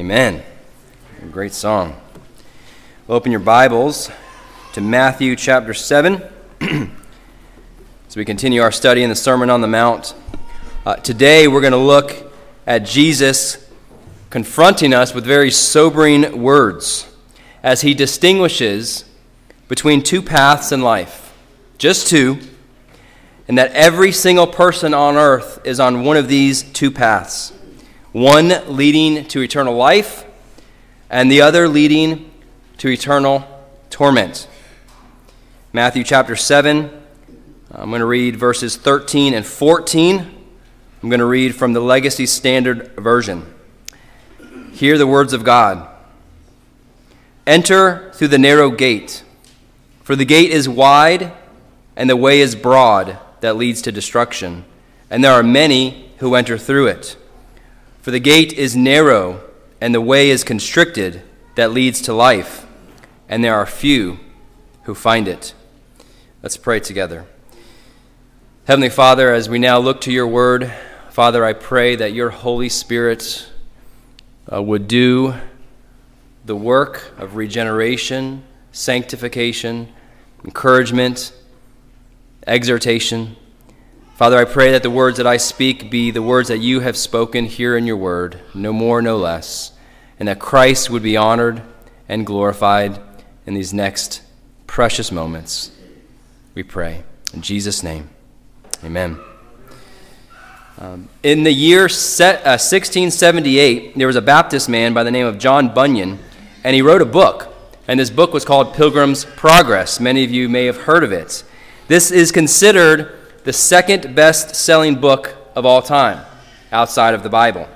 Amen. Great song. Open your Bibles to Matthew chapter 7 as we continue our study in the Sermon on the Mount. Uh, today we're going to look at Jesus confronting us with very sobering words as he distinguishes between two paths in life, just two, and that every single person on earth is on one of these two paths one leading to eternal life, and the other leading to eternal torment. Matthew chapter 7, I'm going to read verses 13 and 14. I'm going to read from the Legacy Standard Version. Hear the words of God Enter through the narrow gate, for the gate is wide and the way is broad that leads to destruction, and there are many who enter through it. For the gate is narrow, and the way is constricted that leads to life, and there are few who find it. Let's pray together. Heavenly Father, as we now look to your word, Father, I pray that your Holy Spirit uh, would do the work of regeneration, sanctification, encouragement, exhortation. Father, I pray that the words that I speak be the words that you have spoken here in your word, no more, no less, and that Christ would be honored and glorified in these next precious moments. We pray. In Jesus' name, amen. Um, in the year set, uh, 1678, there was a Baptist man by the name of John Bunyan, and he wrote a book. And this book was called Pilgrim's Progress. Many of you may have heard of it. This is considered the second best selling book of all time outside of the Bible.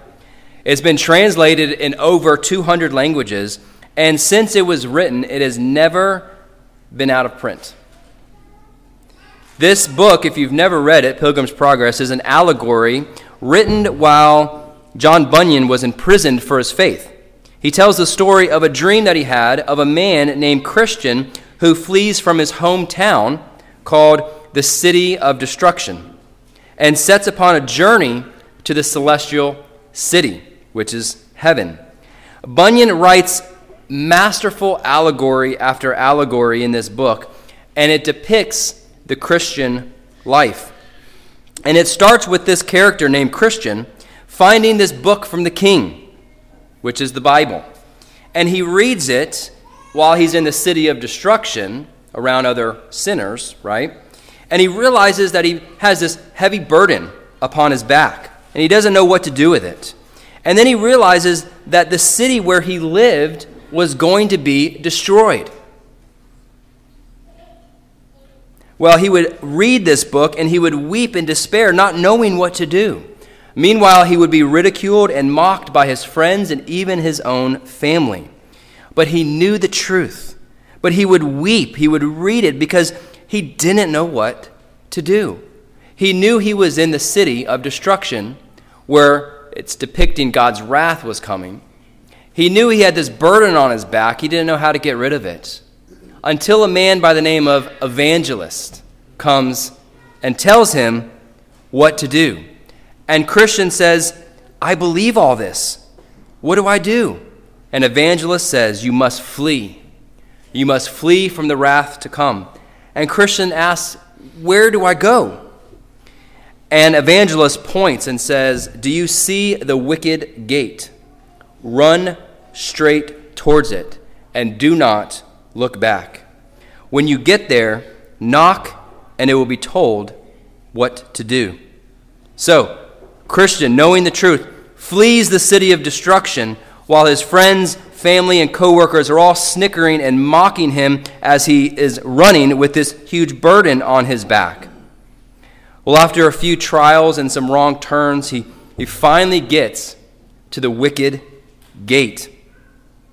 It's been translated in over 200 languages, and since it was written, it has never been out of print. This book, if you've never read it, Pilgrim's Progress, is an allegory written while John Bunyan was imprisoned for his faith. He tells the story of a dream that he had of a man named Christian who flees from his hometown called the city of destruction, and sets upon a journey to the celestial city, which is heaven. Bunyan writes masterful allegory after allegory in this book, and it depicts the Christian life. And it starts with this character named Christian finding this book from the king, which is the Bible. And he reads it while he's in the city of destruction around other sinners, right? And he realizes that he has this heavy burden upon his back, and he doesn't know what to do with it. And then he realizes that the city where he lived was going to be destroyed. Well, he would read this book and he would weep in despair, not knowing what to do. Meanwhile, he would be ridiculed and mocked by his friends and even his own family. But he knew the truth. But he would weep, he would read it because he didn't know what to do. He knew he was in the city of destruction where it's depicting God's wrath was coming. He knew he had this burden on his back. He didn't know how to get rid of it. Until a man by the name of Evangelist comes and tells him what to do. And Christian says, I believe all this. What do I do? And Evangelist says, You must flee. You must flee from the wrath to come. And Christian asks, Where do I go? And evangelist points and says, Do you see the wicket gate? Run straight towards it and do not look back. When you get there, knock and it will be told what to do. So, Christian, knowing the truth, flees the city of destruction while his friends family and coworkers are all snickering and mocking him as he is running with this huge burden on his back. Well, after a few trials and some wrong turns, he, he finally gets to the wicket gate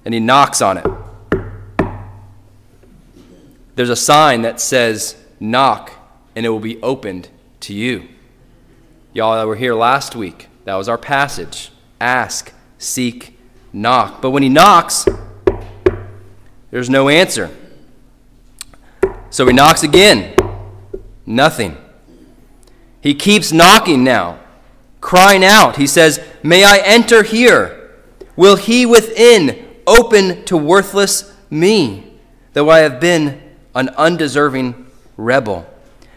and he knocks on it. There's a sign that says, Knock, and it will be opened to you. Y'all that were here last week, that was our passage. Ask, seek, knock. But when he knocks, there's no answer. So he knocks again. Nothing. He keeps knocking now, crying out. He says, May I enter here? Will he within open to worthless me, though I have been an undeserving rebel?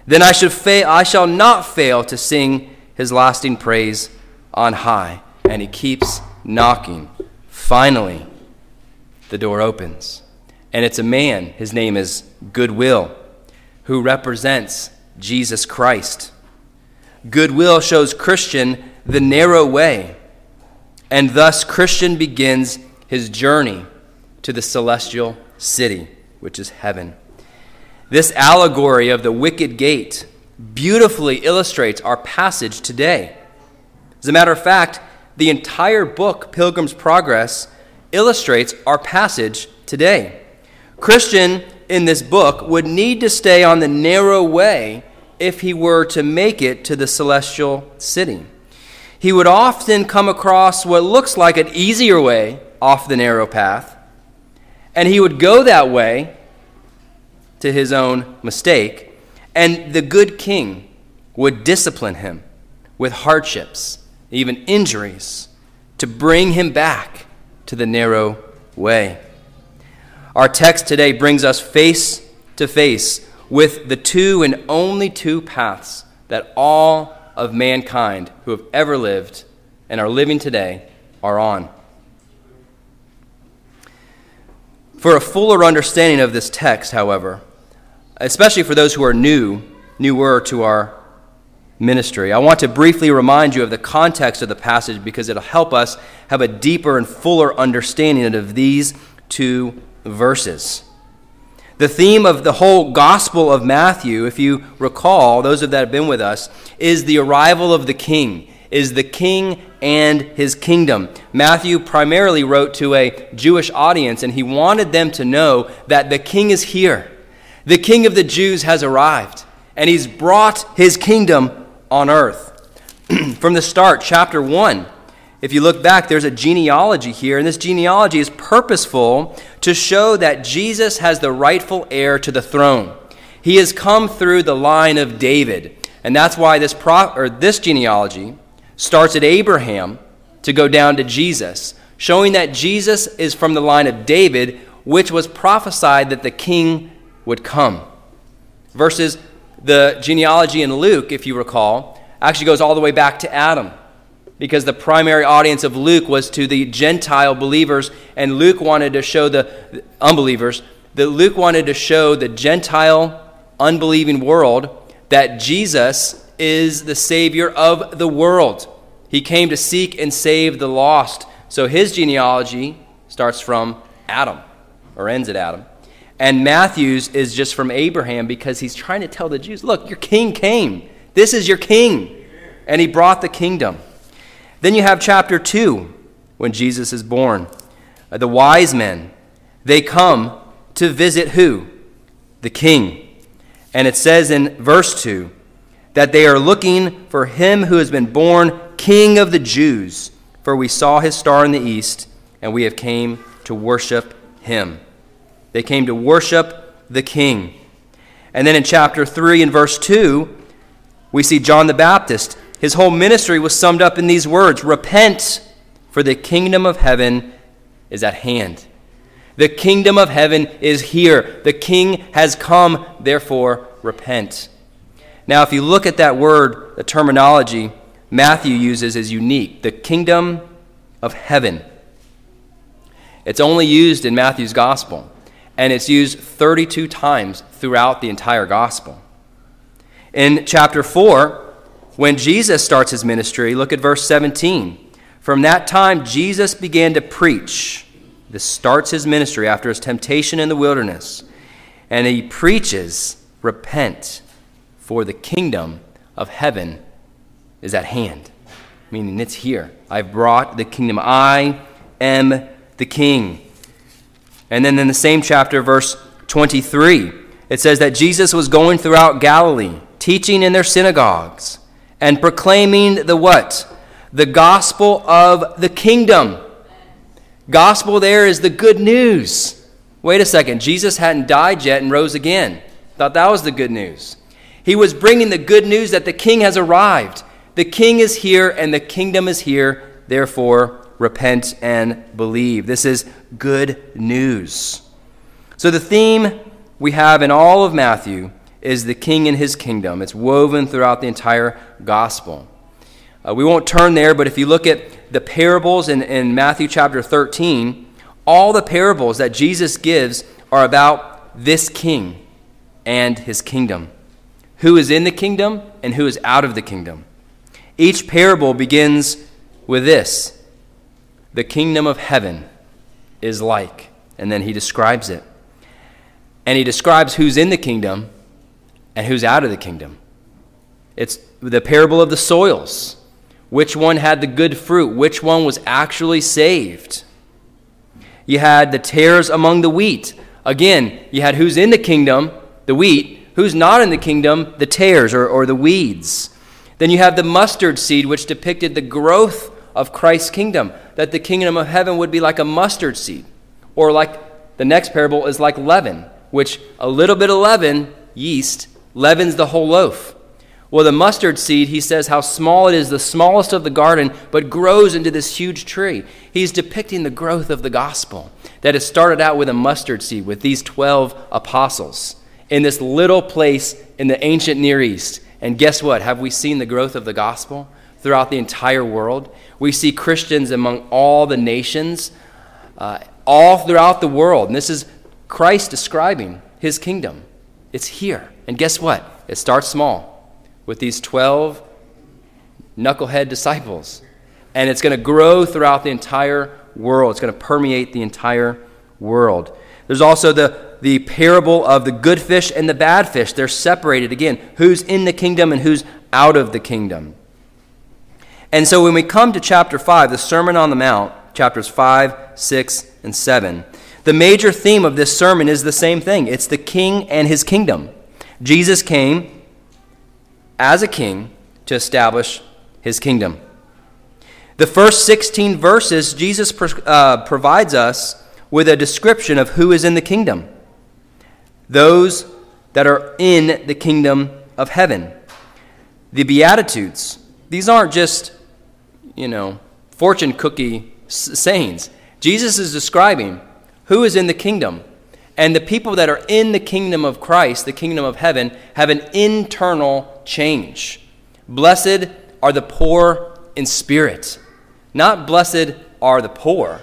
Then I, should fa- I shall not fail to sing his lasting praise on high. And he keeps knocking. Finally, the door opens. And it's a man, his name is Goodwill, who represents Jesus Christ. Goodwill shows Christian the narrow way, and thus Christian begins his journey to the celestial city, which is heaven. This allegory of the wicket gate beautifully illustrates our passage today. As a matter of fact, the entire book, Pilgrim's Progress, illustrates our passage today. Christian in this book would need to stay on the narrow way if he were to make it to the celestial city. He would often come across what looks like an easier way off the narrow path, and he would go that way to his own mistake, and the good king would discipline him with hardships, even injuries, to bring him back to the narrow way. Our text today brings us face to face with the two and only two paths that all of mankind who have ever lived and are living today are on. For a fuller understanding of this text, however, especially for those who are new, newer to our ministry, I want to briefly remind you of the context of the passage because it'll help us have a deeper and fuller understanding of these two verses. The theme of the whole Gospel of Matthew, if you recall, those of that have been with us, is the arrival of the King, is the King and his kingdom. Matthew primarily wrote to a Jewish audience, and he wanted them to know that the King is here. The King of the Jews has arrived, and he's brought his kingdom on earth. From the start, chapter 1, if you look back, there's a genealogy here, and this genealogy is purposeful to show that Jesus has the rightful heir to the throne. He has come through the line of David, and that's why this, pro- or this genealogy starts at Abraham to go down to Jesus, showing that Jesus is from the line of David, which was prophesied that the king would come. Versus the genealogy in Luke, if you recall, actually goes all the way back to Adam because the primary audience of Luke was to the Gentile believers, and Luke wanted to show the unbelievers, that Luke wanted to show the Gentile unbelieving world that Jesus is the Savior of the world. He came to seek and save the lost. So his genealogy starts from Adam, or ends at Adam. And Matthew's is just from Abraham because he's trying to tell the Jews look, your king came. This is your king. And he brought the kingdom. Then you have chapter 2, when Jesus is born. Uh, the wise men, they come to visit who? The king. And it says in verse 2 that they are looking for him who has been born king of the Jews, for we saw his star in the east, and we have came to worship him. They came to worship the king. And then in chapter 3 and verse 2, we see John the Baptist his whole ministry was summed up in these words Repent, for the kingdom of heaven is at hand. The kingdom of heaven is here. The king has come, therefore, repent. Now, if you look at that word, the terminology Matthew uses is unique the kingdom of heaven. It's only used in Matthew's gospel, and it's used 32 times throughout the entire gospel. In chapter 4, when Jesus starts his ministry, look at verse 17. From that time, Jesus began to preach. This starts his ministry after his temptation in the wilderness. And he preaches, Repent, for the kingdom of heaven is at hand. Meaning it's here. I've brought the kingdom. I am the king. And then in the same chapter, verse 23, it says that Jesus was going throughout Galilee, teaching in their synagogues and proclaiming the what? The gospel of the kingdom. Gospel there is the good news. Wait a second. Jesus hadn't died yet and rose again. Thought that was the good news. He was bringing the good news that the king has arrived. The king is here and the kingdom is here. Therefore, repent and believe. This is good news. So, the theme we have in all of Matthew is the king and his kingdom. It's woven throughout the entire gospel. Uh, we won't turn there, but if you look at the parables in, in Matthew chapter 13, all the parables that Jesus gives are about this king and his kingdom. Who is in the kingdom and who is out of the kingdom. Each parable begins with this the kingdom of heaven is like. And then he describes it. And he describes who's in the kingdom and who's out of the kingdom. It's the parable of the soils. Which one had the good fruit? Which one was actually saved? You had the tares among the wheat. Again, you had who's in the kingdom, the wheat, who's not in the kingdom, the tares or, or the weeds. Then you have the mustard seed, which depicted the growth of Christ's kingdom, that the kingdom of heaven would be like a mustard seed. Or like the next parable is like leaven, which a little bit of leaven, yeast, leavens the whole loaf. Well, the mustard seed, he says how small it is, the smallest of the garden, but grows into this huge tree. He's depicting the growth of the gospel that has started out with a mustard seed, with these 12 apostles in this little place in the ancient Near East. And guess what? Have we seen the growth of the gospel throughout the entire world? We see Christians among all the nations, uh, all throughout the world. And this is Christ describing his kingdom. It's here. And guess what? It starts small with these 12 knucklehead disciples. And it's going to grow throughout the entire world, it's going to permeate the entire world. There's also the, the parable of the good fish and the bad fish. They're separated again. Who's in the kingdom and who's out of the kingdom. And so when we come to chapter 5, the Sermon on the Mount, chapters 5, 6, and 7, the major theme of this sermon is the same thing it's the king and his kingdom. Jesus came as a king to establish his kingdom. The first 16 verses, Jesus uh, provides us with a description of who is in the kingdom those that are in the kingdom of heaven. The Beatitudes, these aren't just, you know, fortune cookie sayings. Jesus is describing who is in the kingdom. And the people that are in the kingdom of Christ, the kingdom of heaven, have an internal change. Blessed are the poor in spirit. Not blessed are the poor,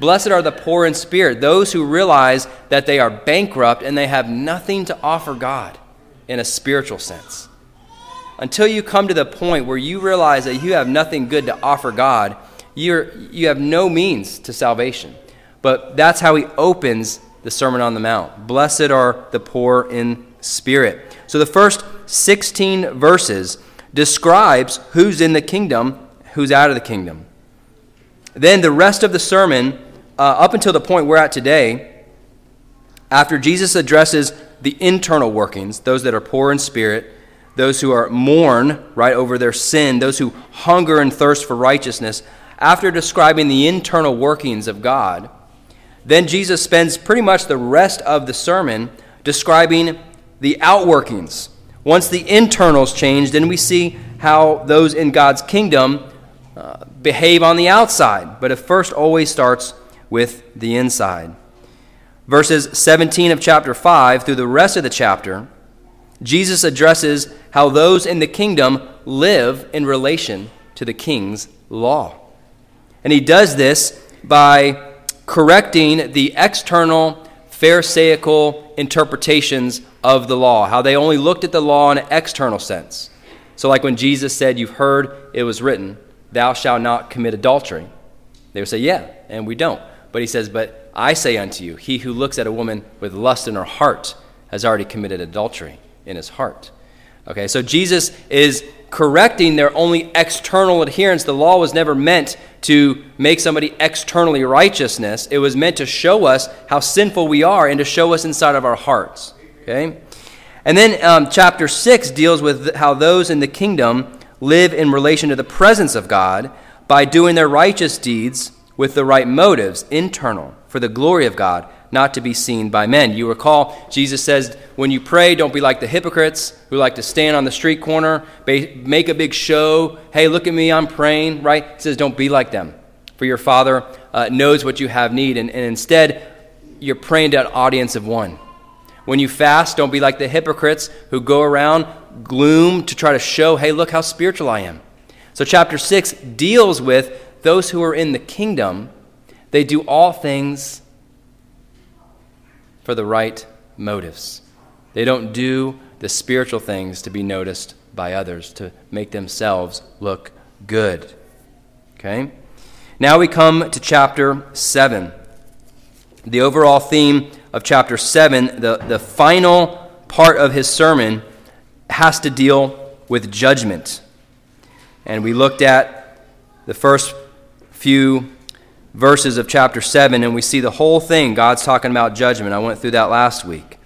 Blessed are the poor in spirit, those who realize that they are bankrupt and they have nothing to offer God in a spiritual sense. Until you come to the point where you realize that you have nothing good to offer God, you're, you have no means to salvation. But that's how he opens the Sermon on the Mount. Blessed are the poor in spirit. So the first 16 verses describes who's in the kingdom, who's out of the kingdom. Then the rest of the sermon uh, up until the point we're at today, after Jesus addresses the internal workings, those that are poor in spirit, those who are mourn, right, over their sin, those who hunger and thirst for righteousness, after describing the internal workings of God, then Jesus spends pretty much the rest of the sermon describing the outworkings. Once the internals change, then we see how those in God's kingdom uh, behave on the outside. But it first always starts with the inside. Verses 17 of chapter 5 through the rest of the chapter, Jesus addresses how those in the kingdom live in relation to the king's law. And he does this by correcting the external Pharisaical interpretations of the law, how they only looked at the law in an external sense. So, like when Jesus said, You've heard it was written, Thou shalt not commit adultery. They would say, Yeah, and we don't. But he says, But I say unto you, he who looks at a woman with lust in her heart has already committed adultery in his heart. Okay, so Jesus is correcting their only external adherence. The law was never meant to make somebody externally righteousness. It was meant to show us how sinful we are and to show us inside of our hearts. Okay? And then um, chapter 6 deals with how those in the kingdom live in relation to the presence of God by doing their righteous deeds with the right motives, internal, for the glory of God, not to be seen by men. You recall, Jesus says, when you pray, don't be like the hypocrites who like to stand on the street corner, make a big show. Hey, look at me, I'm praying, right? He says, don't be like them. for your Father uh, knows what you have need. And, and instead, you're praying to an audience of one. When you fast, don't be like the hypocrites who go around gloom to try to show, hey, look how spiritual I am. So, chapter 6 deals with those who are in the kingdom. They do all things for the right motives. They don't do the spiritual things to be noticed by others, to make themselves look good. Okay? Now we come to chapter 7. The overall theme of chapter 7, the, the final part of his sermon, has to deal with judgment. And we looked at the first few verses of chapter 7, and we see the whole thing. God's talking about judgment. I went through that last week.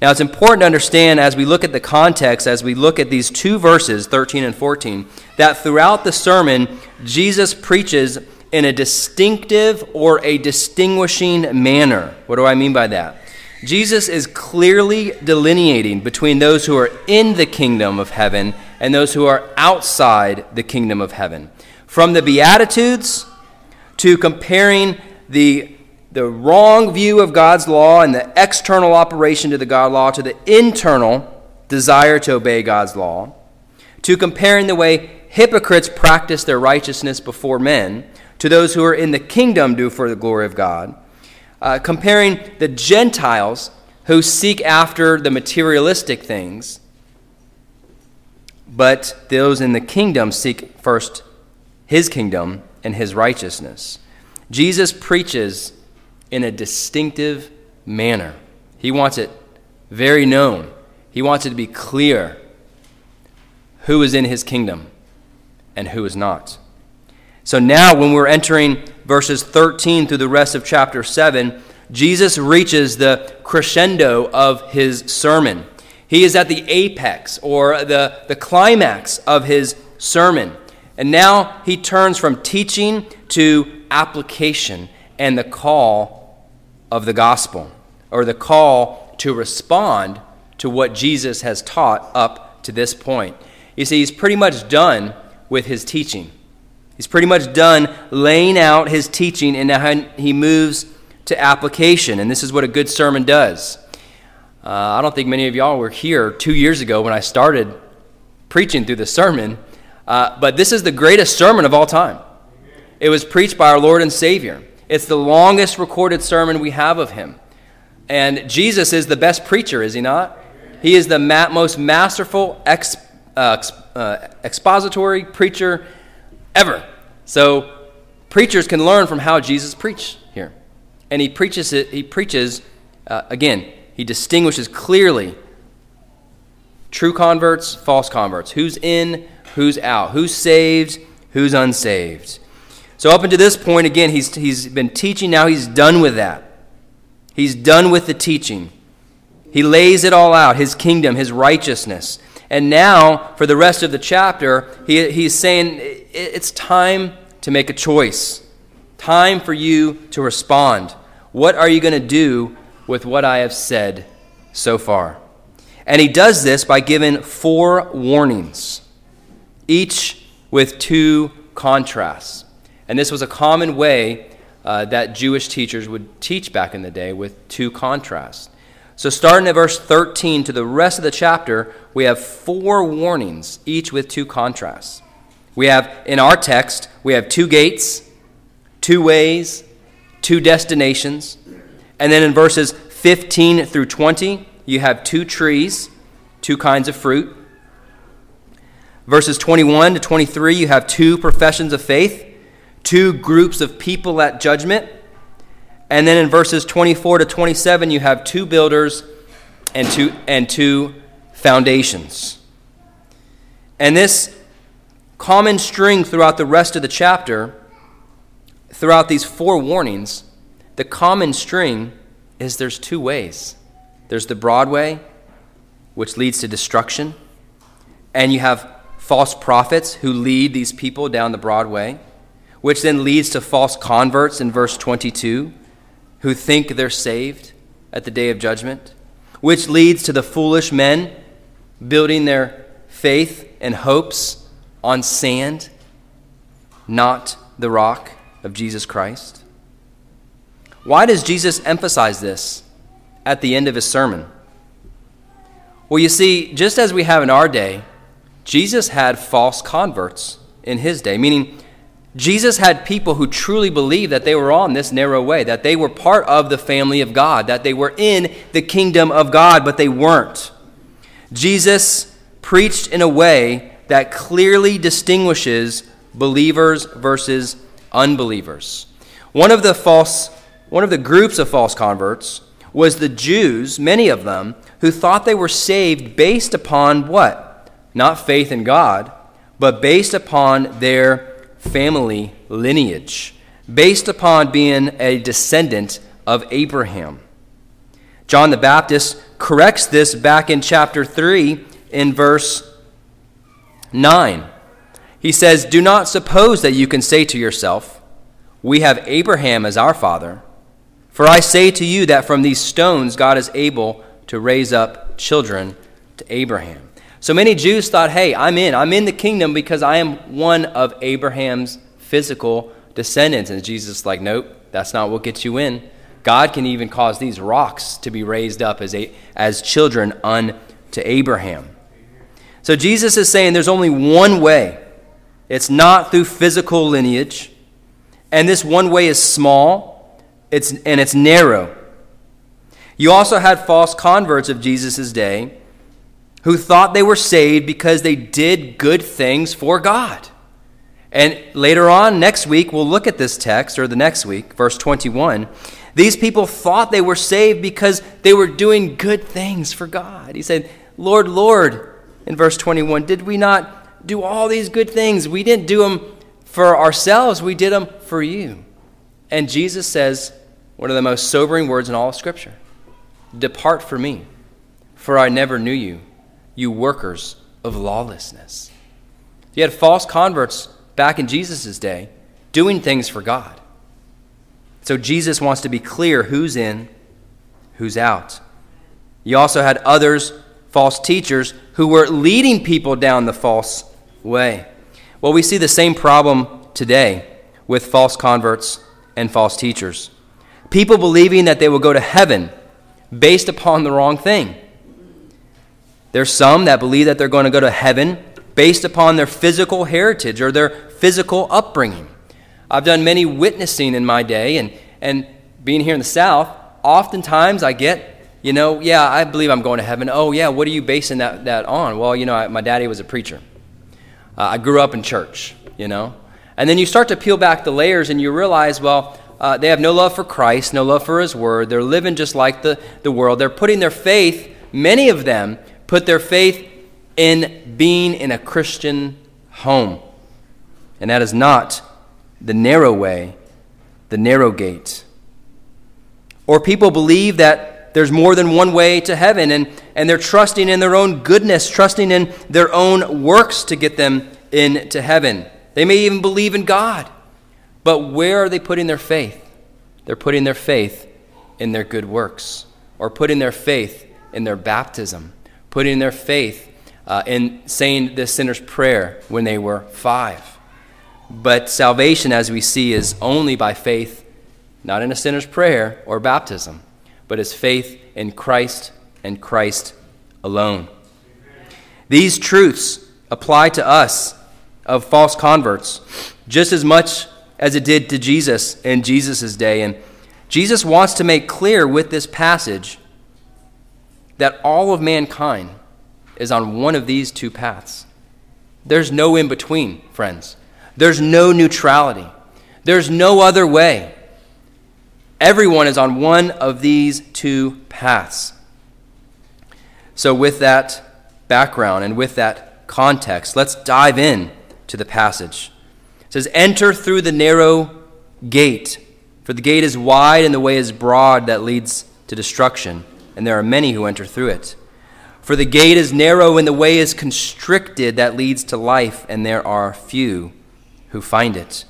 Now, it's important to understand as we look at the context, as we look at these two verses, 13 and 14, that throughout the sermon, Jesus preaches in a distinctive or a distinguishing manner. What do I mean by that? Jesus is clearly delineating between those who are in the kingdom of heaven and those who are outside the kingdom of heaven. From the Beatitudes to comparing the, the wrong view of God's law and the external operation to the God law to the internal desire to obey God's law, to comparing the way hypocrites practice their righteousness before men to those who are in the kingdom do for the glory of God, uh, comparing the Gentiles who seek after the materialistic things, but those in the kingdom seek first his kingdom and his righteousness. Jesus preaches in a distinctive manner. He wants it very known. He wants it to be clear who is in his kingdom and who is not. So now, when we're entering verses 13 through the rest of chapter 7, Jesus reaches the crescendo of his sermon. He is at the apex or the, the climax of his sermon. And now he turns from teaching to application and the call of the gospel, or the call to respond to what Jesus has taught up to this point. You see, he's pretty much done with his teaching. He's pretty much done laying out his teaching, and now he moves to application. And this is what a good sermon does. Uh, I don't think many of y'all were here two years ago when I started preaching through the sermon, uh, but this is the greatest sermon of all time. It was preached by our Lord and Savior. It's the longest recorded sermon we have of him. And Jesus is the best preacher, is he not? He is the ma- most masterful ex- uh, uh expository preacher ever. So preachers can learn from how Jesus preached here. And he preaches it, he preaches, uh, again, he distinguishes clearly true converts, false converts. Who's in, who's out, who's saved, who's unsaved. So, up until this point, again, he's, he's been teaching. Now he's done with that. He's done with the teaching. He lays it all out his kingdom, his righteousness. And now, for the rest of the chapter, he, he's saying it's time to make a choice, time for you to respond. What are you going to do with what I have said so far? And he does this by giving four warnings, each with two contrasts. And this was a common way uh, that Jewish teachers would teach back in the day with two contrasts. So, starting at verse 13 to the rest of the chapter, we have four warnings, each with two contrasts. We have, in our text, we have two gates, two ways, two destinations. And then in verses 15 through 20, you have two trees, two kinds of fruit. Verses 21 to 23, you have two professions of faith, two groups of people at judgment. And then in verses 24 to 27, you have two builders and two, and two foundations. And this common string throughout the rest of the chapter, throughout these four warnings, the common string is there's two ways there's the broad way, which leads to destruction, and you have false prophets who lead these people down the broad way, which then leads to false converts in verse 22 who think they're saved at the day of judgment, which leads to the foolish men building their faith and hopes on sand, not the rock. of Jesus Christ? Why does Jesus emphasize this at the end of his sermon? Well, you see, just as we have in our day, Jesus had false converts in his day, meaning Jesus had people who truly believed that they were on this narrow way, that they were part of the family of God, that they were in the kingdom of God, but they weren't. Jesus preached in a way that clearly distinguishes believers versus unbelievers. One of the false one of the groups of false converts was the Jews, many of them, who thought they were saved based upon what? Not faith in God, but based upon their family lineage, based upon being a descendant of Abraham. John the Baptist corrects this back in chapter 3 in verse 9. He says, Do not suppose that you can say to yourself, We have Abraham as our father. For I say to you that from these stones God is able to raise up children to Abraham. So many Jews thought, hey, I'm in. I'm in the kingdom because I am one of Abraham's physical descendants. And Jesus is like, nope, that's not what gets you in. God can even cause these rocks to be raised up as, a, as children unto Abraham. So Jesus is saying there's only one way. It's not through physical lineage. And this one way is small it's, and it's narrow. You also had false converts of Jesus' day who thought they were saved because they did good things for God. And later on, next week, we'll look at this text, or the next week, verse 21. These people thought they were saved because they were doing good things for God. He said, Lord, Lord, in verse 21, did we not do all these good things? We didn't do them for ourselves, we did them for you. And Jesus says, one of the most sobering words in all of Scripture Depart from me, for I never knew you you workers of lawlessness. You had false converts back in Jesus' day doing things for God. So Jesus wants to be clear who's in, who's out. You also had others, false teachers, who were leading people down the false way. Well, we see the same problem today with false converts and false teachers. People believing that they will go to heaven based upon the wrong thing. There's some that believe that they're going to go to heaven based upon their physical heritage or their physical upbringing. I've done many witnessing in my day, and, and being here in the South, oftentimes I get, you know, yeah, I believe I'm going to heaven. Oh, yeah, what are you basing that, that on? Well, you know, I, my daddy was a preacher. Uh, I grew up in church, you know. And then you start to peel back the layers and you realize, well, uh, they have no love for Christ, no love for His Word. They're living just like the, the world. They're putting their faith, many of them, put their faith in being in a Christian home. And that is not the narrow way, the narrow gate. Or people believe that there's more than one way to heaven, and, and they're trusting in their own goodness, trusting in their own works to get them into heaven. They may even believe in God. But where are they putting their faith? They're putting their faith in their good works, or putting their faith in their baptism putting their faith uh, in saying the sinner's prayer when they were five. But salvation, as we see, is only by faith, not in a sinner's prayer or baptism, but is faith in Christ and Christ alone. These truths apply to us of false converts just as much as it did to Jesus in Jesus' day. And Jesus wants to make clear with this passage that all of mankind is on one of these two paths. There's no in between, friends. There's no neutrality. There's no other way. Everyone is on one of these two paths. So, with that background and with that context, let's dive in to the passage. It says, Enter through the narrow gate, for the gate is wide and the way is broad that leads to destruction and there are many who enter through it. For the gate is narrow and the way is constricted that leads to life, and there are few who find it.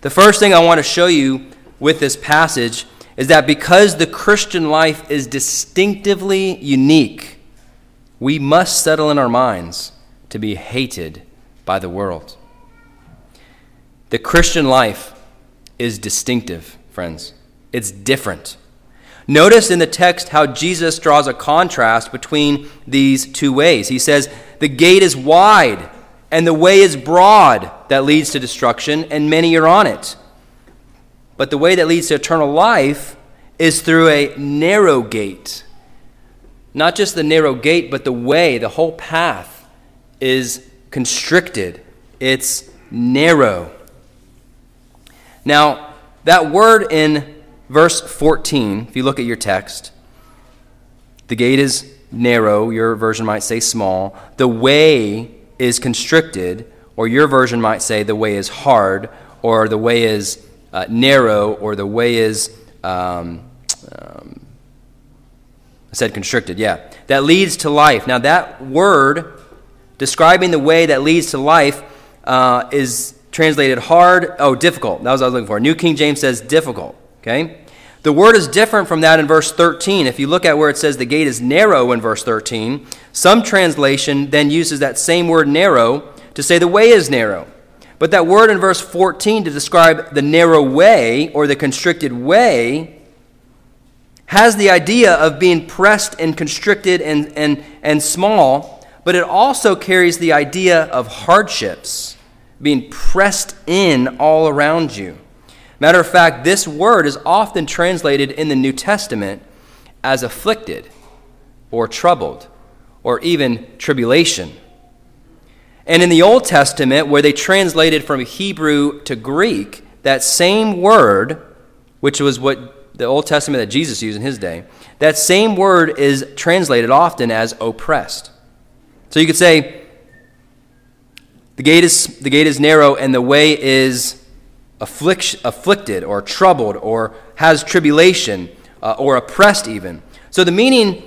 The first thing I want to show you with this passage is that because the Christian life is distinctively unique, we must settle in our minds to be hated by the world. The Christian life is distinctive, friends. It's different. Notice in the text how Jesus draws a contrast between these two ways. He says, The gate is wide and the way is broad that leads to destruction, and many are on it. But the way that leads to eternal life is through a narrow gate. Not just the narrow gate, but the way, the whole path is constricted, it's narrow. Now, that word in verse 14, if you look at your text, the gate is narrow, your version might say small. The way is constricted, or your version might say the way is hard, or the way is uh, narrow, or the way is, um, um, I said constricted, yeah. That leads to life. Now, that word describing the way that leads to life uh, is translated hard. Oh, difficult. That was what I was looking for. New King James says difficult. Okay? The word is different from that in verse 13. If you look at where it says the gate is narrow in verse 13, some translation then uses that same word narrow to say the way is narrow. But that word in verse 14 to describe the narrow way or the constricted way has the idea of being pressed and constricted and, and, and small, but it also carries the idea of hardships, being pressed in all around you. Matter of fact, this word is often translated in the New Testament as afflicted or troubled or even tribulation. And in the Old Testament, where they translated from Hebrew to Greek, that same word, which was what the Old Testament that Jesus used in his day, that same word is translated often as oppressed. So you could say, the gate is, the gate is narrow and the way is afflict, afflicted or troubled or has tribulation uh, or oppressed even. So the meaning,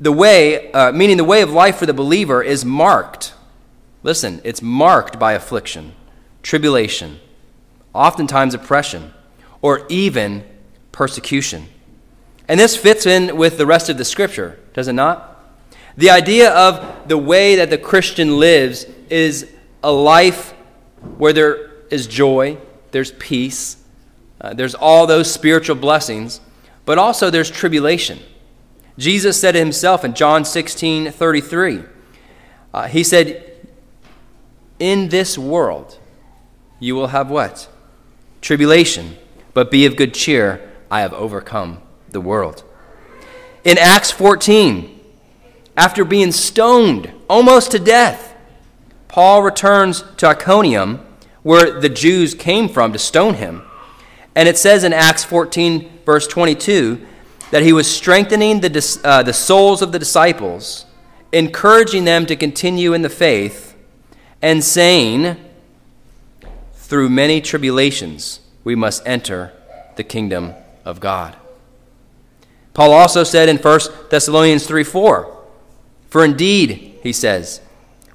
the way, uh, meaning the way of life for the believer is marked. Listen, it's marked by affliction, tribulation, oftentimes oppression, or even persecution. And this fits in with the rest of the scripture, does it not? The idea of the way that the Christian lives is a life where there is joy, there's peace, uh, there's all those spiritual blessings, but also there's tribulation. Jesus said himself in John 16 33. Uh, he said, In this world you will have what? Tribulation, but be of good cheer. I have overcome the world. In Acts 14, after being stoned almost to death, Paul returns to Iconium where the Jews came from to stone him. And it says in Acts 14, verse 22, that he was strengthening the, uh, the souls of the disciples, encouraging them to continue in the faith, and saying, Through many tribulations we must enter the kingdom of God. Paul also said in 1 Thessalonians 3 4, For indeed, he says,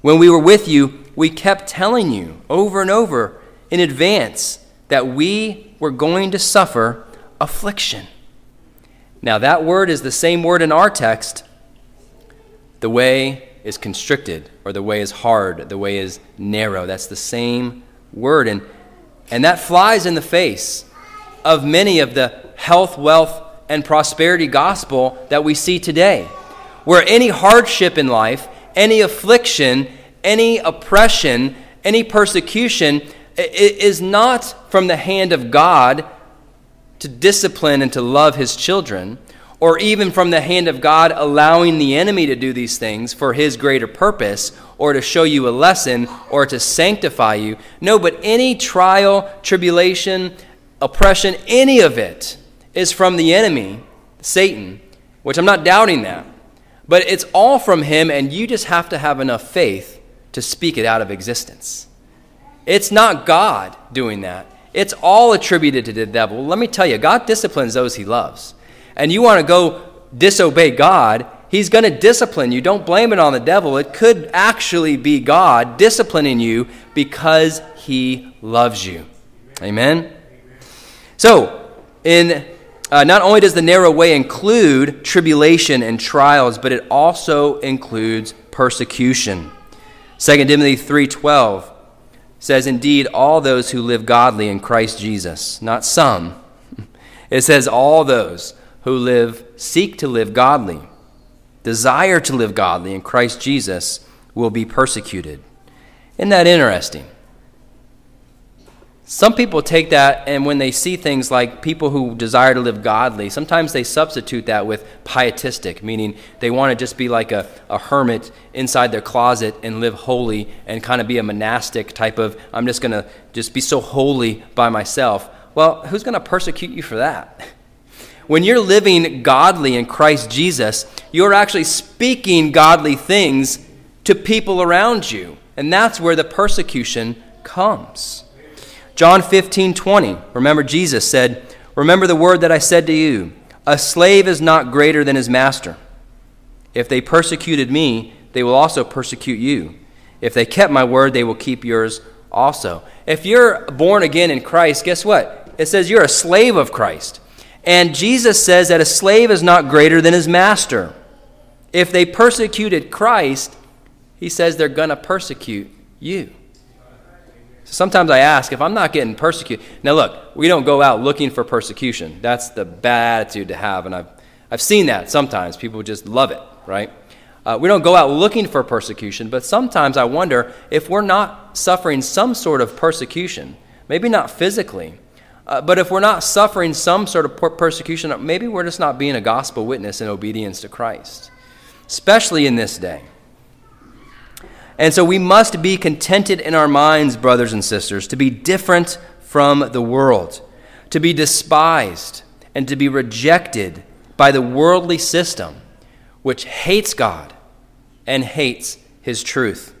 when we were with you, we kept telling you over and over in advance that we were going to suffer affliction. Now, that word is the same word in our text. The way is constricted, or the way is hard, the way is narrow. That's the same word. And, and that flies in the face of many of the health, wealth, and prosperity gospel that we see today, where any hardship in life, any affliction, any oppression, any persecution is not from the hand of God to discipline and to love his children, or even from the hand of God allowing the enemy to do these things for his greater purpose, or to show you a lesson, or to sanctify you. No, but any trial, tribulation, oppression, any of it is from the enemy, Satan, which I'm not doubting that. But it's all from him, and you just have to have enough faith to speak it out of existence. It's not God doing that. It's all attributed to the devil. Let me tell you, God disciplines those he loves. And you want to go disobey God, he's going to discipline you. Don't blame it on the devil. It could actually be God disciplining you because he loves you. Amen? So, in uh, not only does the narrow way include tribulation and trials, but it also includes persecution. 2 Timothy 3:12 says, Indeed, all those who live godly in Christ Jesus, not some. It says, all those who live, seek to live godly, desire to live godly in Christ Jesus will be persecuted. Isn't that interesting? Some people take that, and when they see things like people who desire to live godly, sometimes they substitute that with pietistic, meaning they want to just be like a, a hermit inside their closet and live holy and kind of be a monastic type of, I'm just going to just be so holy by myself. Well, who's going to persecute you for that? When you're living godly in Christ Jesus, you're actually speaking godly things to people around you. And that's where the persecution comes. John 15, 20. Remember, Jesus said, Remember the word that I said to you A slave is not greater than his master. If they persecuted me, they will also persecute you. If they kept my word, they will keep yours also. If you're born again in Christ, guess what? It says you're a slave of Christ. And Jesus says that a slave is not greater than his master. If they persecuted Christ, he says they're going to persecute you. Sometimes I ask if I'm not getting persecuted. Now, look, we don't go out looking for persecution. That's the bad attitude to have, and I've, I've seen that sometimes. People just love it, right? Uh, we don't go out looking for persecution, but sometimes I wonder if we're not suffering some sort of persecution, maybe not physically, uh, but if we're not suffering some sort of persecution, maybe we're just not being a gospel witness in obedience to Christ, especially in this day. And so we must be contented in our minds, brothers and sisters, to be different from the world, to be despised, and to be rejected by the worldly system, which hates God and hates His truth.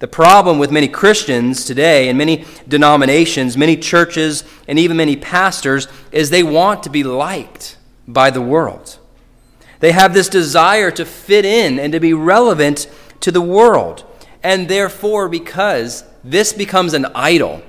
The problem with many Christians today and many denominations, many churches, and even many pastors is they want to be liked by the world. They have this desire to fit in and to be relevant to the world. And therefore, because this becomes an idol,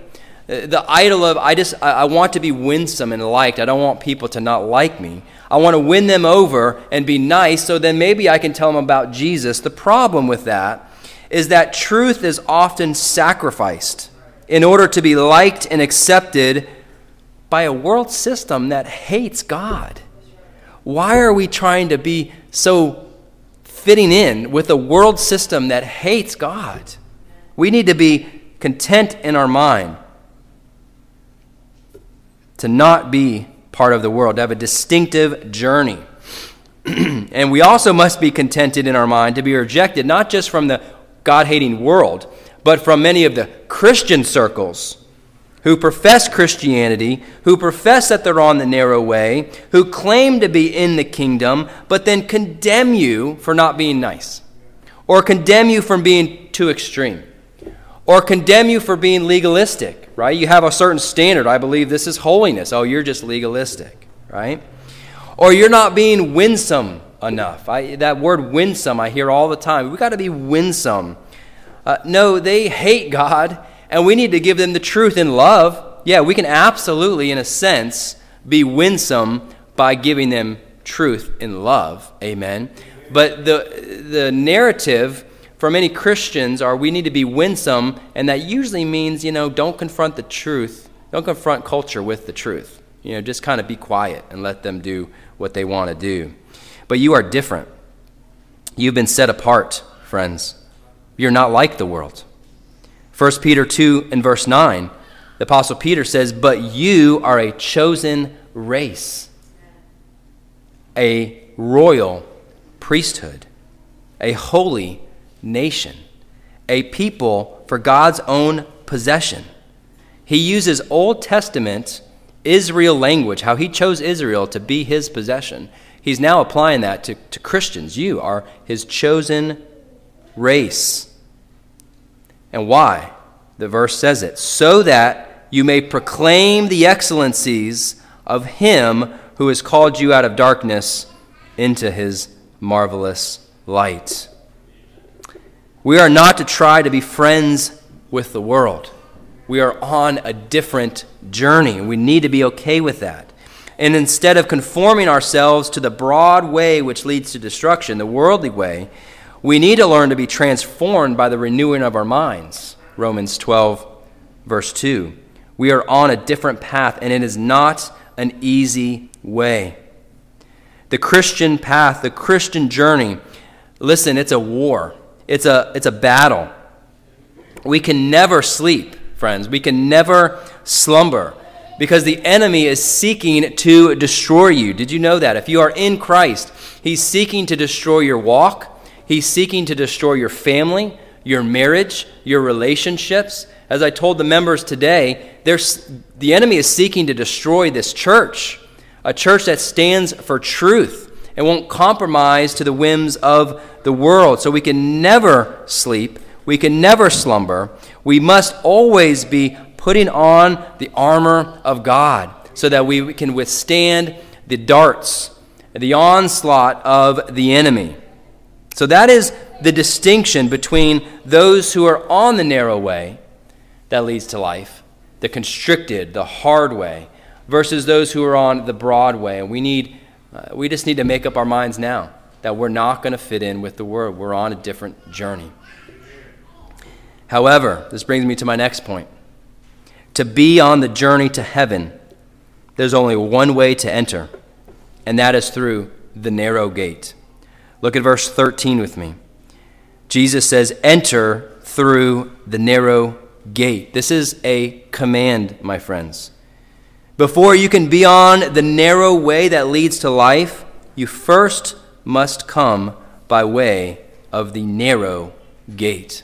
uh, the idol of I just I want to be winsome and liked. I don't want people to not like me. I want to win them over and be nice so then maybe I can tell them about Jesus. The problem with that is that truth is often sacrificed in order to be liked and accepted by a world system that hates God. Why are we trying to be so fitting in with a world system that hates God. We need to be content in our mind to not be part of the world, to have a distinctive journey. and we also must be contented in our mind to be rejected not just from the God hating world, but from many of the Christian circles who profess Christianity, who profess that they're on the narrow way, who claim to be in the kingdom, but then condemn you for not being nice, or condemn you for being too extreme, or condemn you for being legalistic, right? You have a certain standard. I believe this is holiness. Oh, you're just legalistic, right? Or you're not being winsome enough. I, that word winsome I hear all the time. we got to be winsome. Uh, no, they hate God and we need to give them the truth in love. Yeah, we can absolutely, in a sense, be winsome by giving them truth in love. Amen. But the, the narrative for many Christians are we need to be winsome, and that usually means, you know, don't confront the truth, don't confront culture with the truth. You know, just kind of be quiet and let them do what they want to do. But you are different. You've been set apart, friends. You're not like the world. 1 Peter 2 and verse 9, the Apostle Peter says, But you are a chosen race, a royal priesthood, a holy nation, a people for God's own possession. He uses Old Testament Israel language, how he chose Israel to be his possession. He's now applying that to, to Christians. You are his chosen race. And why? The verse says it so that you may proclaim the excellencies of him who has called you out of darkness into his marvelous light. We are not to try to be friends with the world. We are on a different journey. We need to be okay with that. And instead of conforming ourselves to the broad way which leads to destruction, the worldly way, we need to learn to be transformed by the renewing of our minds. Romans 12, verse 2. We are on a different path, and it is not an easy way. The Christian path, the Christian journey, listen, it's a war, it's a, it's a battle. We can never sleep, friends. We can never slumber because the enemy is seeking to destroy you. Did you know that? If you are in Christ, he's seeking to destroy your walk, he's seeking to destroy your family, your marriage, your relationships. As I told the members today, the enemy is seeking to destroy this church a church that stands for truth and won't compromise to the whims of the world. So we can never sleep, we can never slumber. We must always be putting on the armor of God so that we can withstand the darts, the onslaught of the enemy. So that is the distinction between those who are on the narrow way that leads to life, the constricted, the hard way, versus those who are on the broad way. And we need, uh, we just need to make up our minds now that we're not going to fit in with the world. We're on a different journey. However, this brings me to my next point. To be on the journey to heaven, there's only one way to enter, and that is through the narrow gate. Look at verse 13 with me. Jesus says, Enter through the narrow gate. This is a command, my friends. Before you can be on the narrow way that leads to life, you first must come by way of the narrow gate.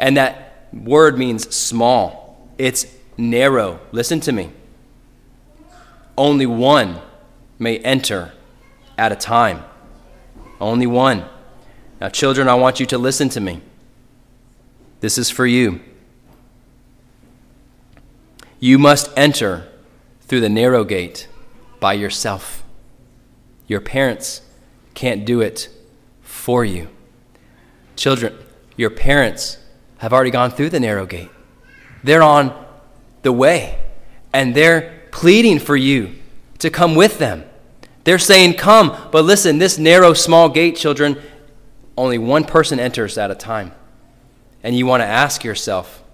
And that word means small, it's narrow. Listen to me. Only one may enter at a time. Only one. Now, children, I want you to listen to me. This is for you. You must enter through the narrow gate by yourself. Your parents can't do it for you. Children, your parents have already gone through the narrow gate. They're on the way, and they're pleading for you to come with them. They're saying, Come, but listen, this narrow, small gate, children, only one person enters at a time. And you want to ask yourself,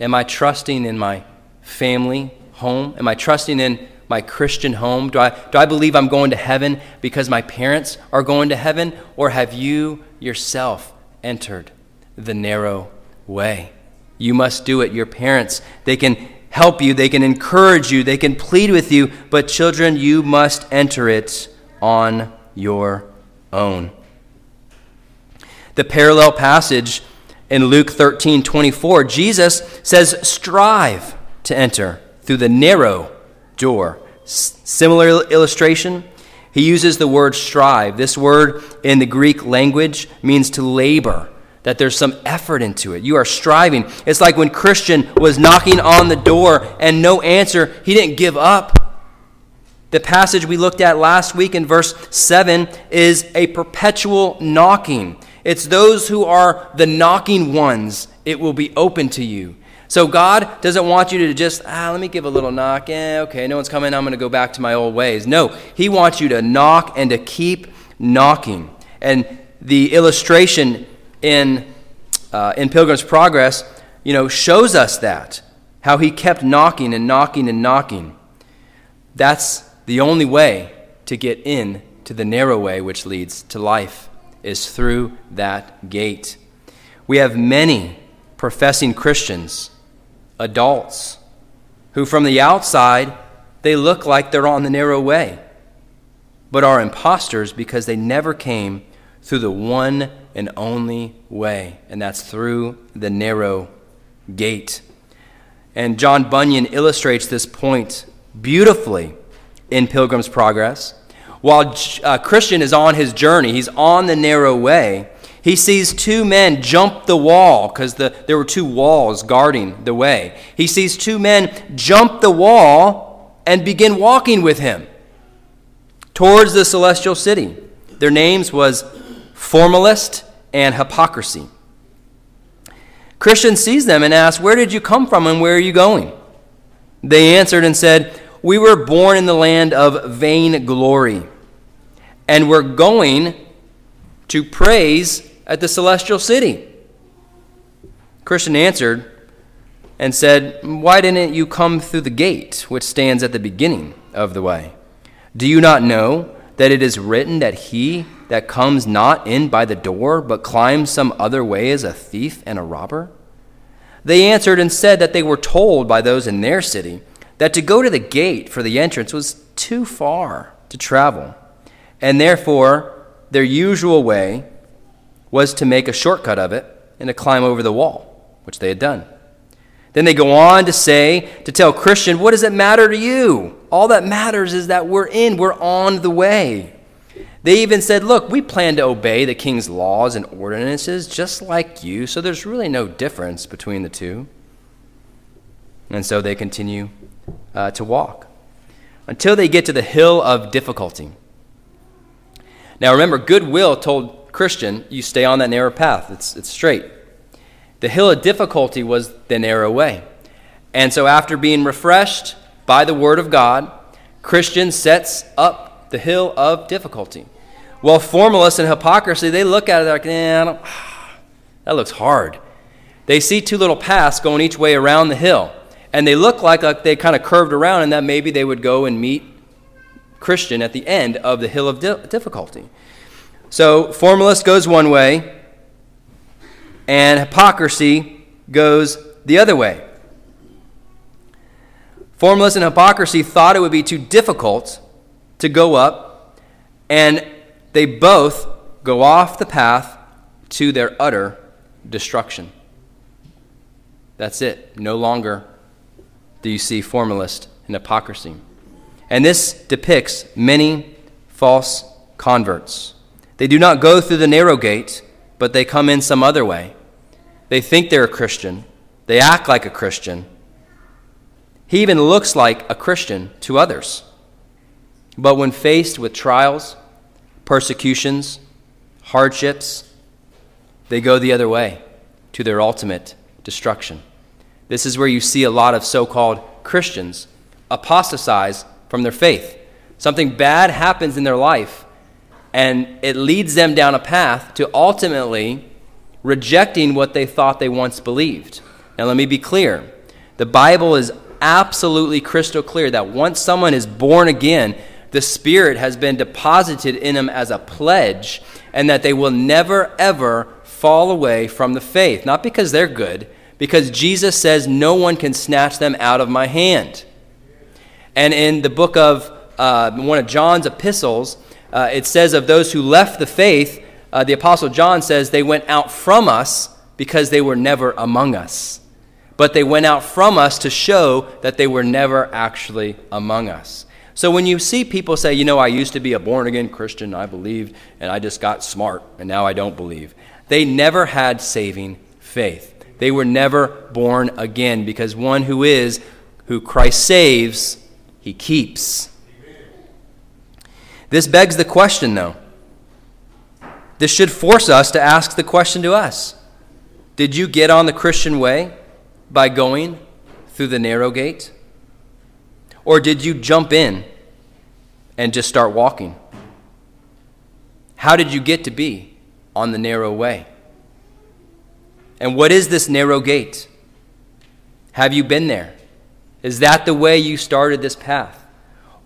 Am I trusting in my family home? Am I trusting in my Christian home? Do I, do I believe I'm going to heaven because my parents are going to heaven? Or have you yourself entered the narrow way? You must do it. Your parents, they can help you, they can encourage you, they can plead with you, but children, you must enter it on your own. The parallel passage in Luke 13 24, Jesus says, Strive to enter through the narrow door. S- similar illustration, he uses the word strive. This word in the Greek language means to labor, that there's some effort into it. You are striving. It's like when Christian was knocking on the door and no answer, he didn't give up. The passage we looked at last week in verse 7 is a perpetual knocking. It's those who are the knocking ones, it will be open to you. So God doesn't want you to just, ah, let me give a little knock. Eh, okay, no one's coming. I'm going to go back to my old ways. No, He wants you to knock and to keep knocking. And the illustration in, uh, in Pilgrim's Progress, you know, shows us that. How he kept knocking and knocking and knocking. That's the only way to get in to the narrow way which leads to life, is through that gate. We have many professing Christians adults who, from the outside, they look like they're on the narrow way, but are imposters because they never came through the one and only way, and that's through the narrow gate. And John Bunyan illustrates this point beautifully in Pilgrim's Progress. While uh, Christian is on his journey, he's on the narrow way, he sees two men jump the wall because the, there were two walls guarding the way. He sees two men jump the wall and begin walking with him towards the celestial city. Their names was Formalist and Hypocrisy. Christian sees them and asks, Where did you come from and where are you going? They answered and said, We were born in the land of vain glory, and we're going to praise at the celestial city? Christian answered, and said, Why didn't you come through the gate which stands at the beginning of the way? Do you not know that it is written that he that comes not in by the door, but climbs some other way as a thief and a robber? They answered and said that they were told by those in their city that to go to the gate for the entrance was too far to travel, and therefore their usual way was to make a shortcut of it and to climb over the wall, which they had done. Then they go on to say, to tell Christian, what does it matter to you? All that matters is that we're in, we're on the way. They even said, Look, we plan to obey the king's laws and ordinances just like you, so there's really no difference between the two. And so they continue uh, to walk until they get to the hill of difficulty. Now remember, goodwill told Christian, You stay on that narrow path, it's, it's straight. The hill of difficulty was the narrow way. And so, after being refreshed by the Word of God, Christian sets up the hill of difficulty. Well, formalists and hypocrisy, they look at it like, eh, that looks hard. They see two little paths going each way around the hill, and they look like, like they kind of curved around, and that maybe they would go and meet Christian at the end of the hill of difficulty. So, formalist goes one way, and hypocrisy goes the other way. Formalists and hypocrisy thought it would be too difficult to go up, and they both go off the path to their utter destruction. That's it. No longer do you see formalist and hypocrisy. And this depicts many false converts. They do not go through the narrow gate, but they come in some other way. They think they're a Christian. They act like a Christian. He even looks like a Christian to others. But when faced with trials, persecutions, hardships, they go the other way to their ultimate destruction. This is where you see a lot of so called Christians apostatize from their faith. Something bad happens in their life, and it leads them down a path to ultimately rejecting what they thought they once believed. Now, let me be clear. The Bible is absolutely crystal clear that once someone is born again, the Spirit has been deposited in them as a pledge, and that they will never, ever fall away from the faith. Not because they're good, because Jesus says, No one can snatch them out of my hand. And in the book of uh, one of John's epistles, uh, it says of those who left the faith, uh, the Apostle John says they went out from us because they were never among us. But they went out from us to show that they were never actually among us. So when you see people say, you know, I used to be a born again Christian, I believed, and I just got smart, and now I don't believe, they never had saving faith. They were never born again because one who is, who Christ saves, he keeps. This begs the question, though this should force us to ask the question to us Did you get on the Christian way by going through the narrow gate? Or did you jump in and just start walking? How did you get to be on the narrow way? And what is this narrow gate? Have you been there? Is that the way you started this path?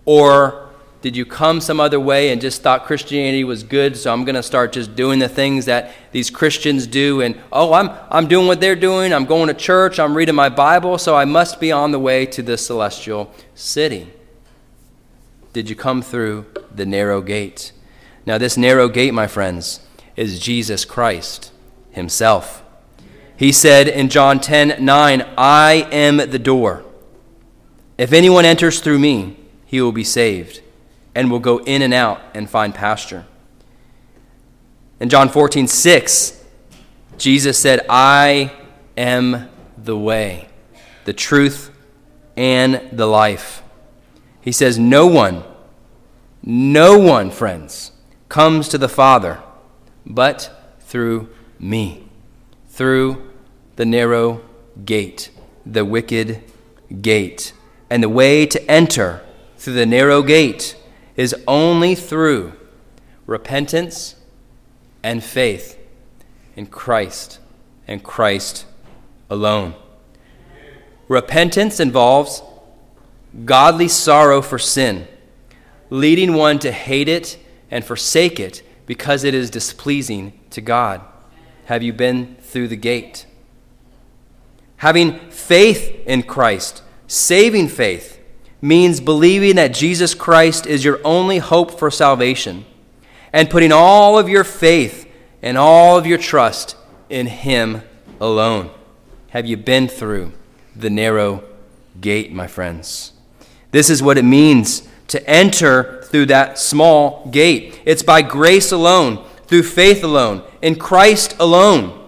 Or did you come some other way and just thought Christianity was good, so I'm going to start just doing the things that these Christians do? And, oh, I'm, I'm doing what they're doing. I'm going to church. I'm reading my Bible, so I must be on the way to the celestial city. Did you come through the narrow gate? Now, this narrow gate, my friends, is Jesus Christ Himself. He said in John 10 9, I am the door. If anyone enters through me, he will be saved and will go in and out and find pasture. In John 14, 6, Jesus said, I am the way, the truth, and the life. He says, No one, no one, friends, comes to the Father but through me, through the narrow gate, the wicket gate. And the way to enter through the narrow gate is only through repentance and faith in Christ and Christ alone. Repentance involves godly sorrow for sin, leading one to hate it and forsake it because it is displeasing to God. Have you been through the gate? Having faith in Christ, saving faith, means believing that Jesus Christ is your only hope for salvation and putting all of your faith and all of your trust in Him alone. Have you been through the narrow gate, my friends? This is what it means to enter through that small gate. It's by grace alone, through faith alone, in Christ alone.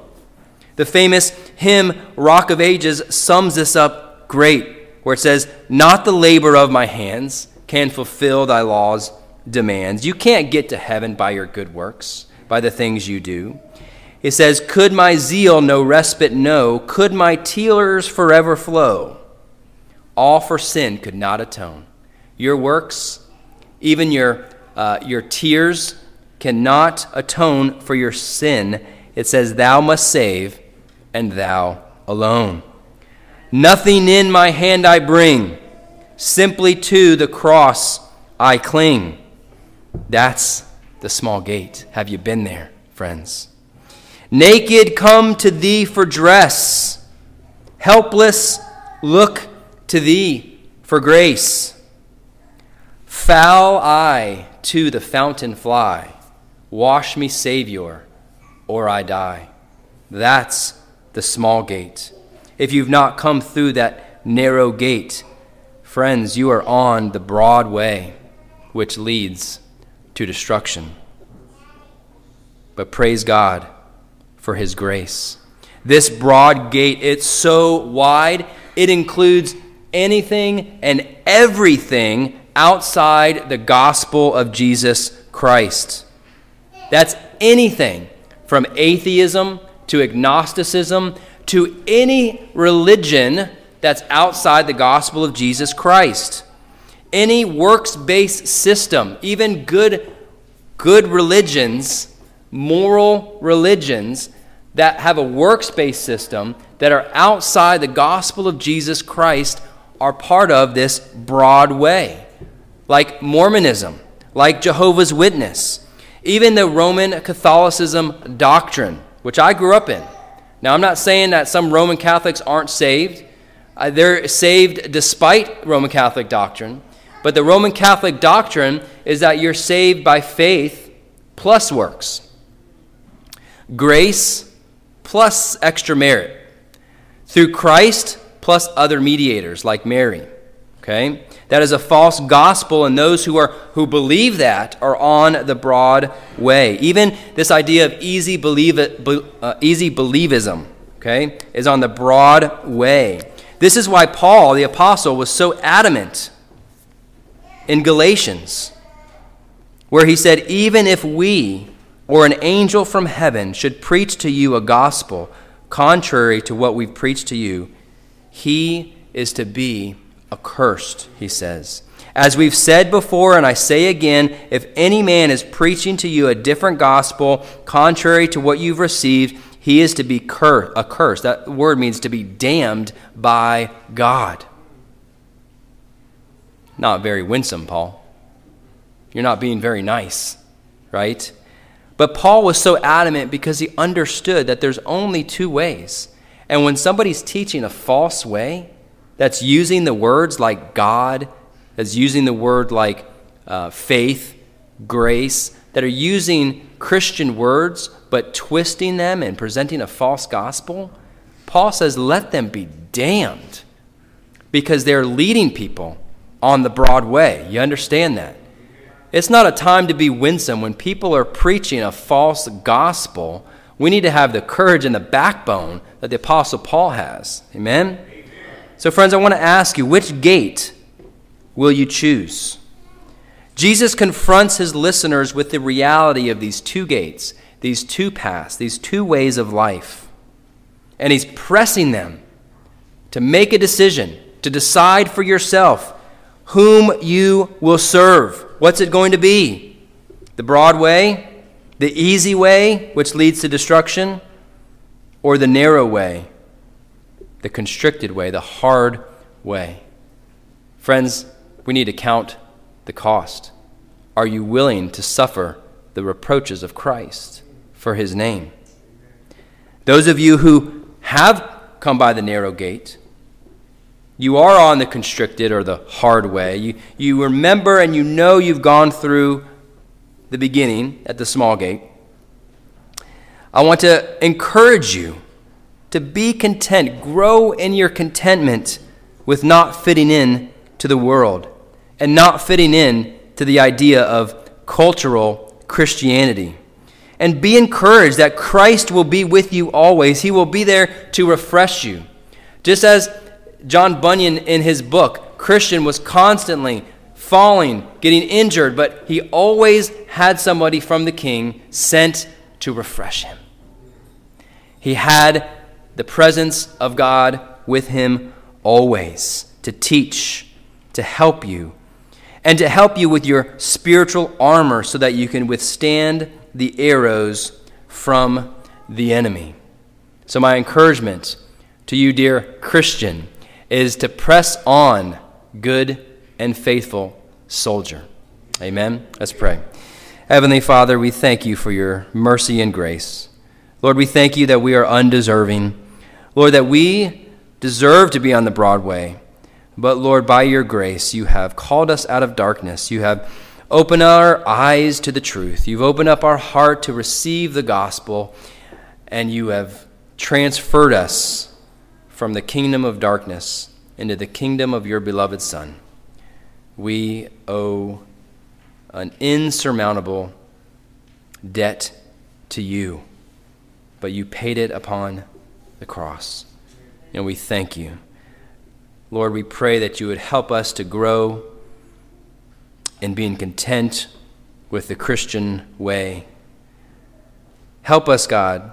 The famous hymn, Rock of Ages, sums this up great, where it says, Not the labor of my hands can fulfill thy laws' demands. You can't get to heaven by your good works, by the things you do. It says, Could my zeal no respite know? Could my tears forever flow? All for sin could not atone. Your works, even your, uh, your tears, cannot atone for your sin. It says, Thou must save, and thou alone. Nothing in my hand I bring, simply to the cross I cling. That's the small gate. Have you been there, friends? Naked, come to thee for dress. Helpless, look to thee for grace. Foul I to the fountain fly. Wash me, Savior, or I die. That's the small gate. If you've not come through that narrow gate, friends, you are on the broad way which leads to destruction. But praise God for his grace. This broad gate, it's so wide, it includes anything and everything outside the gospel of Jesus Christ. That's anything from atheism to agnosticism to any religion that's outside the gospel of Jesus Christ. Any works based system, even good, good religions, moral religions, that have a works based system that are outside the gospel of Jesus Christ are part of this broad way, like Mormonism, like Jehovah's Witness, even the Roman Catholicism doctrine, which I grew up in. Now, I'm not saying that some Roman Catholics aren't saved. Uh, they're saved despite Roman Catholic doctrine. But the Roman Catholic doctrine is that you're saved by faith plus works. Grace plus extra merit. Through Christ plus other mediators like Mary. Okay? That is a false gospel, and those who, are, who believe that are on the broad way. Even this idea of easy, believe uh, easy believism okay, is on the broad way. This is why Paul, the apostle, was so adamant in Galatians, where he said, Even if we, or an angel from heaven should preach to you a gospel contrary to what we've preached to you, he is to be accursed, he says. As we've said before, and I say again, if any man is preaching to you a different gospel contrary to what you've received, he is to be cur- accursed. That word means to be damned by God. Not very winsome, Paul. You're not being very nice, right? But Paul was so adamant because he understood that there's only two ways. And when somebody's teaching a false way, that's using the words like God, that's using the word like uh, faith, grace, that are using Christian words but twisting them and presenting a false gospel, Paul says, let them be damned because they're leading people on the broad way. You understand that? It's not a time to be winsome. When people are preaching a false gospel, we need to have the courage and the backbone that the Apostle Paul has. Amen? So, friends, I want to ask you which gate will you choose? Jesus confronts his listeners with the reality of these two gates, these two paths, these two ways of life. And he's pressing them to make a decision, to decide for yourself whom you will serve. What's it going to be? The broad way? The easy way, which leads to destruction? Or the narrow way the constricted way, the hard way. Friends, we need to count the cost. Are you willing to suffer the reproaches of Christ for his name? Those of you who have come by the narrow gate, you are on the constricted or the hard way. You, you remember and you know you've gone through the beginning at the small gate. I want to encourage you to be content, grow in your contentment with not fitting in to the world and not fitting in to the idea of cultural Christianity. And be encouraged that Christ will be with you always. He will be there to refresh you. Just as John Bunyan in his book, Christian, was constantly falling, getting injured, but he always had somebody from the king sent to refresh him. He had the presence of God with him always to teach, to help you, and to help you with your spiritual armor so that you can withstand the arrows from the enemy. So, my encouragement to you, dear Christian, is to press on, good and faithful soldier. Amen. Let's pray. Heavenly Father, we thank you for your mercy and grace. Lord, we thank you that we are undeserving. Lord, that we deserve to be on the broad way. But Lord, by your grace, you have called us out of darkness. You have opened our eyes to the truth. You've opened up our heart to receive the gospel. And you have transferred us from the kingdom of darkness into the kingdom of your beloved Son. We owe an insurmountable debt to you, but you paid it upon the cross. And we thank you. Lord, we pray that you would help us to grow in being content with the Christian way. Help us, God,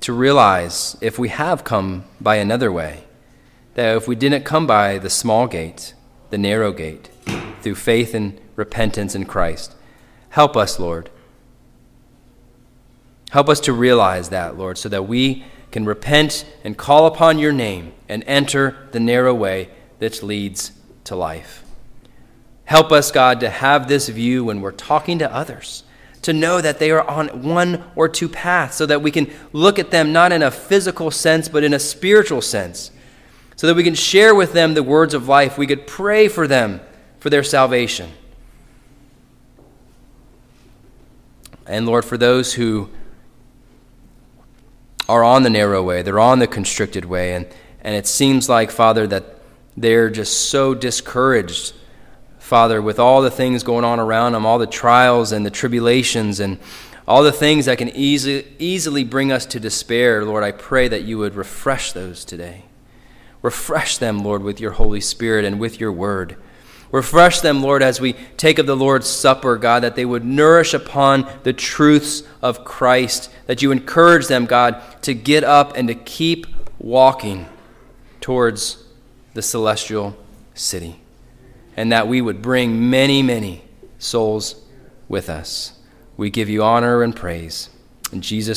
to realize if we have come by another way, that if we didn't come by the small gate, the narrow gate, through faith and repentance in Christ, help us, Lord. Help us to realize that, Lord, so that we can repent and call upon your name and enter the narrow way that leads to life. Help us, God, to have this view when we're talking to others to know that they are on one or two paths so that we can look at them not in a physical sense, but in a spiritual sense, so that we can share with them the words of life. We could pray for them for their salvation. And Lord, for those who are on the narrow way, they're on the constricted way, and, and it seems like, Father, that they're just so discouraged Father, with all the things going on around them, all the trials and the tribulations and all the things that can easy, easily bring us to despair, Lord, I pray that you would refresh those today. Refresh them, Lord, with your Holy Spirit and with your word. Refresh them, Lord, as we take of the Lord's Supper, God, that they would nourish upon the truths of Christ, that you encourage them, God, to get up and to keep walking towards the celestial city and that we would bring many, many souls with us. We give you honor and praise. In Jesus'